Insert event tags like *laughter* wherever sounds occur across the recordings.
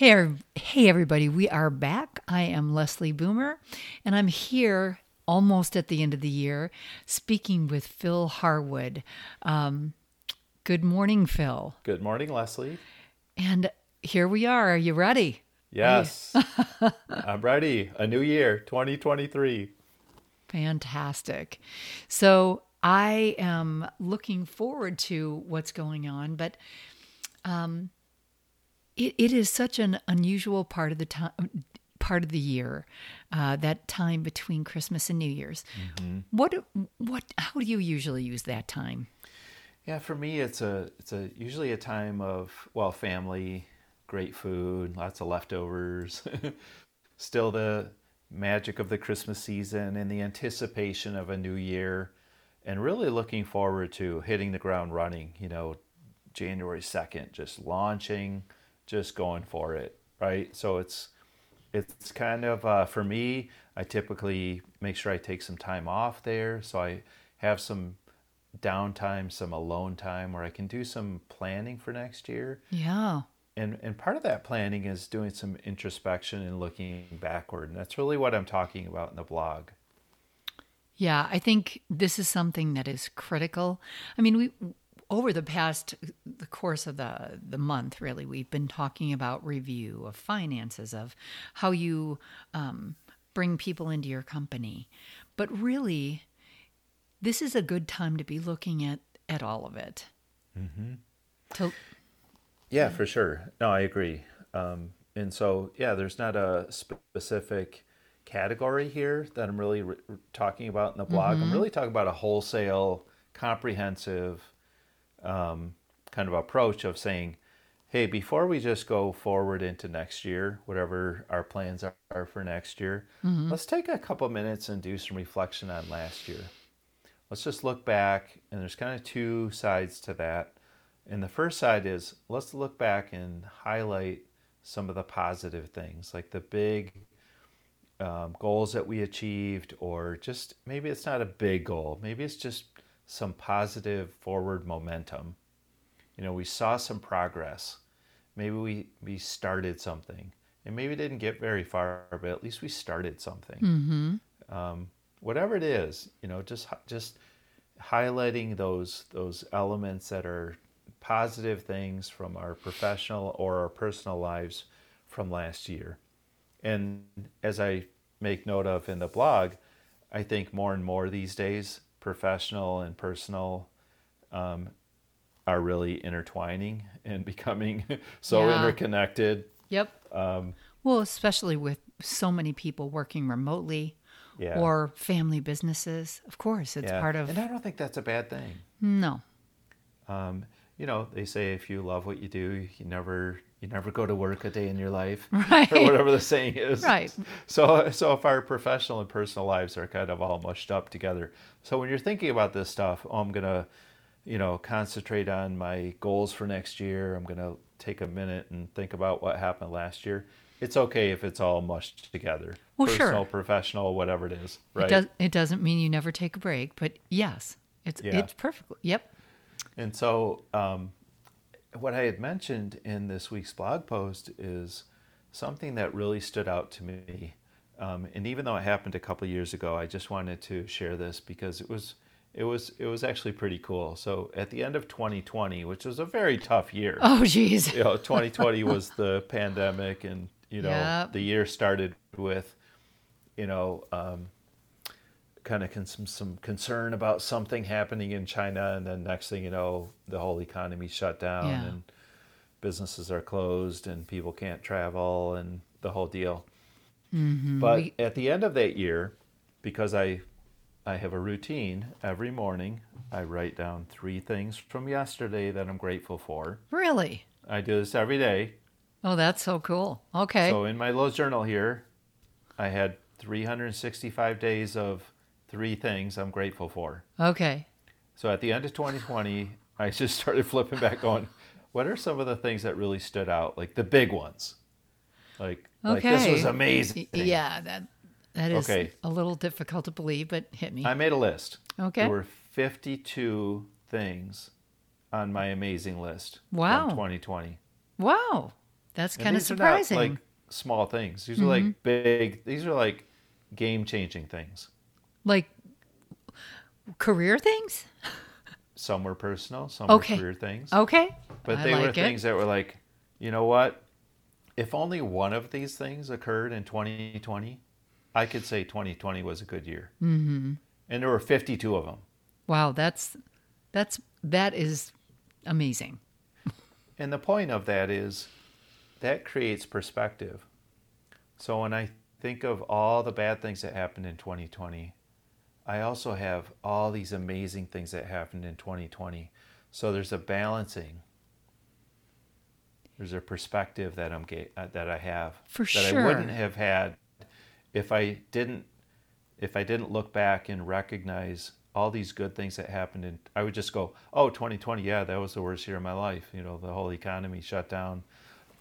Hey, hey, everybody, we are back. I am Leslie Boomer, and I'm here almost at the end of the year speaking with Phil Harwood. Um, good morning, Phil. Good morning, Leslie. And here we are. Are you ready? Yes, *laughs* I'm ready. A new year, 2023. Fantastic. So I am looking forward to what's going on, but um, it, it is such an unusual part of the time part of the year uh, that time between christmas and new year's what what how do you usually use that time Yeah, for me, it's a it's a usually a time of well, family, great food, lots of leftovers. *laughs* Still the magic of the Christmas season and the anticipation of a new year, and really looking forward to hitting the ground running. You know, January second, just launching, just going for it. Right. So it's it's kind of uh, for me i typically make sure i take some time off there so i have some downtime some alone time where i can do some planning for next year yeah and and part of that planning is doing some introspection and looking backward and that's really what i'm talking about in the blog Yeah, I think this is something that is critical. I mean, we over the past the course of the the month, really, we've been talking about review of finances, of how you um, bring people into your company, but really, this is a good time to be looking at at all of it. Mm-hmm. To Yeah, for sure. No, I agree. Um, and so, yeah, there's not a specific category here that I'm really re- talking about in the blog. I'm really talking about a wholesale, comprehensive um, kind of approach of saying, hey, before we just go forward into next year, whatever our plans are, for next year, let's take a couple minutes and do some reflection on last year. Let's just look back, and there's kind of two sides to that. And the first side is let's look back and highlight some of the positive things, like the big um, goals that we achieved, or just maybe it's not a big goal, maybe it's just some positive forward momentum. You know, we saw some progress. Maybe we, we started something, and maybe didn't get very far, but at least we started something. Um, whatever it is, you know, just just highlighting those those elements that are positive things from our professional or our personal lives from last year. And as I make note of in the blog, I think more and more these days, professional and personal um, are really intertwining and *laughs* becoming so Yeah. interconnected. yep. Um, Well, especially with so many people working remotely Yeah. or family businesses. Of course, it's yeah. part of and I don't think that's a bad thing. no. Um, you know, they say if you love what you do, you never you never go to work a day in your life, *laughs* Right. or whatever the saying is. Right. So, so if our professional and personal lives are kind of all mushed up together, so when you're thinking about this stuff, oh, I'm gonna, you know, concentrate on my goals for next year. I'm gonna take a minute and think about what happened last year. It's okay if it's all mushed together. Well, sure. personal, professional, whatever it is, right? It, does, it doesn't mean you never take a break, but yes, it's Yeah. it's perfect. Yep. And so, um, what I had mentioned in this week's blog post is something that really stood out to me. Um, and even though it happened a couple years ago, I just wanted to share this because it was it was it was actually pretty cool. So at the end of 2020, which was a very tough year, *laughs* Oh, geez. you know, 2020 was the pandemic, and you know Yep. the year started with, you know, um, kind of con- some some concern about something happening in China, and then next thing you know, the whole economy shut down, Yeah. and businesses are closed, and people can't travel, and the whole deal. Mm-hmm. But We- at the end of that year, because I I have a routine every morning, I write down three things from yesterday that I'm grateful for. Really? I do this every day. Oh, that's so cool. Okay. So in my little journal here, I had 365 days of three things I'm grateful for. okay. So at the end of 2020, I just started flipping back on what are some of the things that really stood out? Like the big ones. Like, like this was amazing. Yeah, that that is Okay. a little difficult to believe, but hit me. I made a list. Okay. There were 52 things on my amazing list Wow. from 2020. wow. That's kind of these are not, surprising. like small things. These are like mm-hmm. big. These are like game changing things. Like career things? Some were personal, some Okay. were career things. Okay. But they were it. things that were like, you know what? If only one of these things occurred in 2020, I could say 2020 was a good year. Mm-hmm. And there were 52 of them. Wow, that's that's that is amazing. *laughs* And the point of that is that creates perspective. So when I think of all the bad things that happened in 2020, I also have all these amazing things that happened in 2020. So there's a balancing. There's a perspective that I'm ga- uh, that I have For that sure. I wouldn't have had if I didn't if I didn't look back and recognize all these good things that happened and I would just go, "Oh, 2020, yeah, that was the worst year of my life. You know, the whole economy shut down.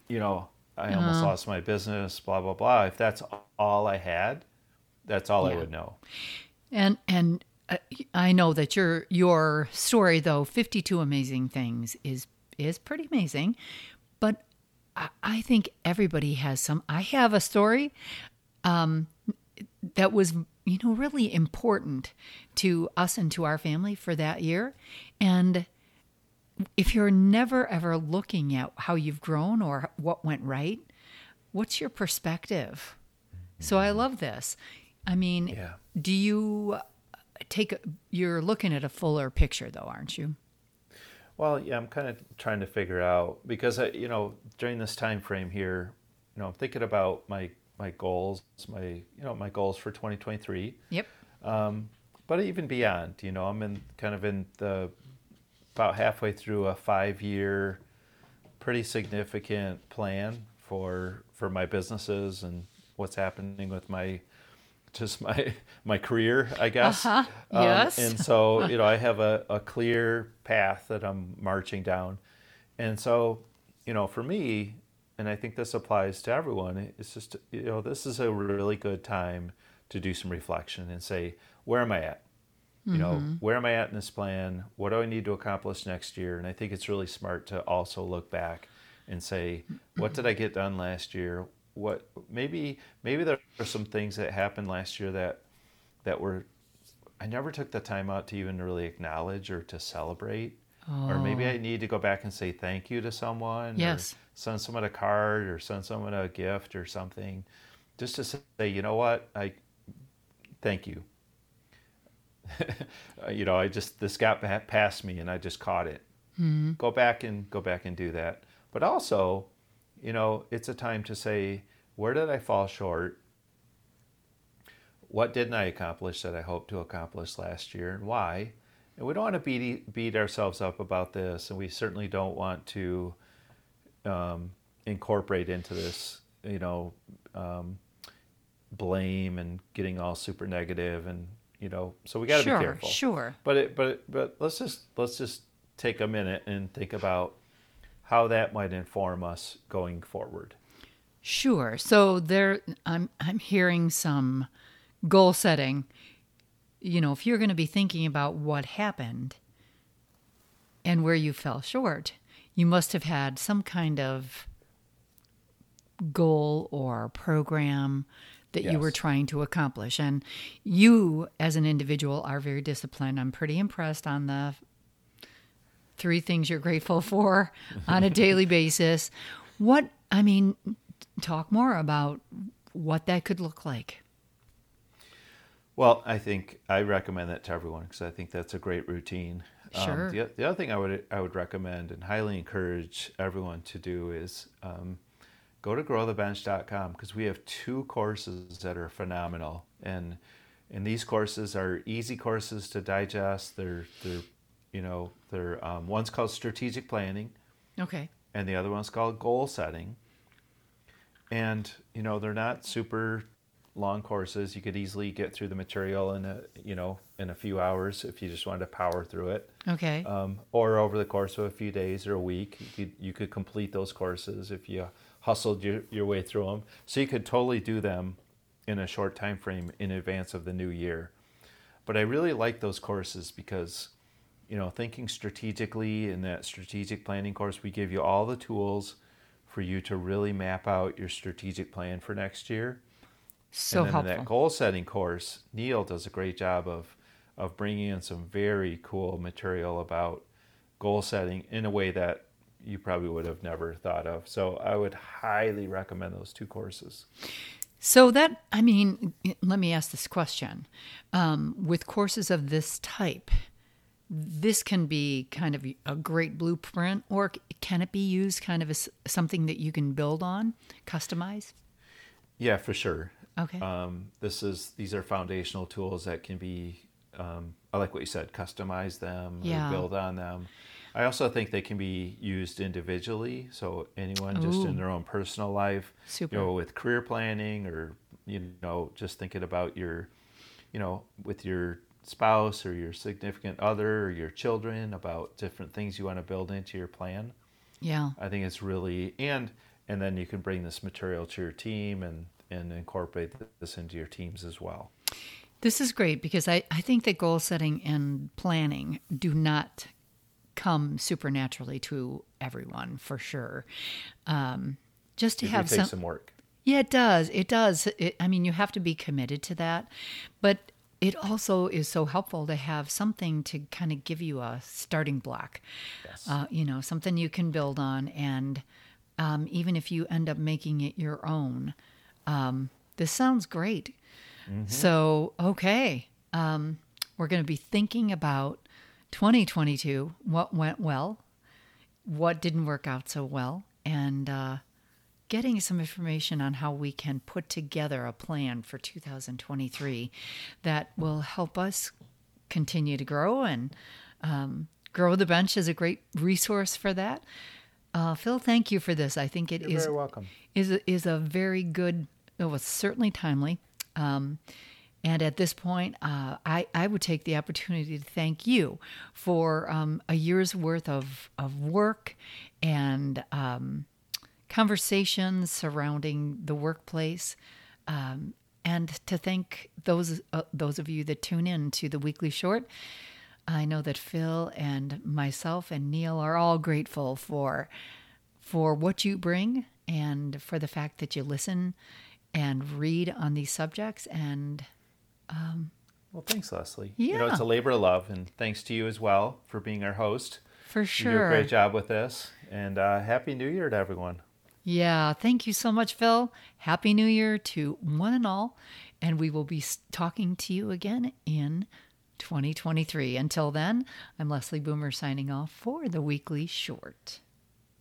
You know, I almost Uh-huh. lost my business, blah blah blah." If that's all I had, that's all I would know. And and uh, I know that your your story though 52 amazing things is is pretty amazing, but I, I think everybody has some. I have a story um, that was you know really important to us and to our family for that year, and if you're never ever looking at how you've grown or what went right, what's your perspective? So I love this. I mean, Yeah. do you take a, you're looking at a fuller picture though, aren't you? Well, yeah, I'm kind of trying to figure out because I, you know, during this time frame here, you know, I'm thinking about my my goals, my you know, my goals for 2023. Yep. Um, but even beyond, you know, I'm in kind of in the about halfway through a five year, pretty significant plan for for my businesses and what's happening with my just *laughs* my my career, I guess. Uh-huh. Yes. and so you know, I have a, a clear path that I'm marching down, and so you know, for me, and I think this applies to everyone. It's just you know, this is a really good time to do some reflection and say, where am I at? You know, where am I at in this plan? What do I need to accomplish next year? And I think it's really smart to also look back and say, what did I get done last year? What maybe maybe there are some things that happened last year that that were I never took the time out to even really acknowledge or to celebrate. Or maybe I oh. need to go back and say thank you to someone. Yes. Or send someone a card or send someone a gift or something. Just to say, you know what? I thank you. *laughs* You know, I just this got past me and I just caught it. Hmm. Go back and go back and do that. But also, you know, it's a time to say, where did I fall short? What didn't I accomplish that I hoped to accomplish last year, and why? And we don't want to beat beat ourselves up about this, and we certainly don't want to um, incorporate into this, you know, um, blame and getting all super negative, and you know, so we got to sure, be careful. sure. But it, but but let's just let's just take a minute and think about how that might inform us going forward. Sure. So there I'm I'm hearing some goal setting. You know, if you're going to be thinking about what happened and where you fell short, you must have had some kind of goal or program that you were trying to accomplish. And you, as an individual, are very disciplined. I'm pretty impressed on the three things you're grateful for on a daily *laughs* basis. What, I mean, talk more about what that could look like. Well, I think I recommend that to everyone because I think that's a great routine. Sure. Um, the, the other thing I would I would recommend and highly encourage everyone to do is um, go to growthebench.com because we have two courses that are phenomenal and and these courses are easy courses to digest. They're they're you know they're um, one's called strategic planning Okay. and the other one's called goal setting. And you know they're not super long courses. You could easily get through the material in a you know in a few hours if you just wanted to power through it, Okay. um, or over the course of a few days or a week, you could, you could complete those courses if you hustled your, your way through them. So you could totally do them in a short time frame in advance of the new year. But I really like those courses because you know thinking strategically in that strategic planning course we give you all the tools for you to really map out your strategic plan for next year. So and then helpful. in that goal setting course, Neil does a great job of of bringing in some very cool material about goal setting in a way that you probably would have never thought of. So I would highly recommend those two courses. So that I mean, let me ask this question: um, with courses of this type, this can be kind of a great blueprint, or can it be used kind of as something that you can build on, customize? Yeah, for sure. Okay. Um, this is these are foundational tools that can be. Um, I like what you said. Customize them, Yeah. or build on them. I also think they can be used individually. So anyone just in their own personal life, Super. you know, with career planning or you know, just thinking about your, you know, with your spouse or your significant other or your children about different things you want to build into your plan. yeah. I think it's really and and then you can bring this material to your team and and incorporate this into your teams as well. This is great because I, I think that goal setting and planning do not come supernaturally to everyone for sure. Um, just to It have some, some work. yeah, it does. It does. It, I mean, you have to be committed to that, but it also is so helpful to have something to kind of give you a starting block. Yes. Uh, you know, something you can build on, and um, even if you end up making it your own, um, this sounds great. So, okay, um, we're going to be thinking about 2022. What went well? What didn't work out so well? And uh, getting some information on how we can put together a plan for 2023 that will help us continue to grow and um, grow the bench is a great resource for that. Uh, Phil, thank you for this. I think it You're is very welcome. is a, is a very good. It was certainly timely. Um, and at this point, uh, I, I would take the opportunity to thank you for um, a year's worth of, of work and um, conversations surrounding the workplace. Um, and to thank those uh, those of you that tune in to the weekly short. I know that Phil and myself and Neil are all grateful for for what you bring and for the fact that you listen and read on these subjects and Well, thanks, Leslie. yeah. You know, it's a labor of love, and thanks to you as well for being our host. for You do a great job with this, and uh, happy New Year to everyone. Yeah, thank you so much, Phil. Happy New Year to one and all. And we will be talking to you again in 2023. Until then, I'm Leslie Boomer signing off for the weekly short.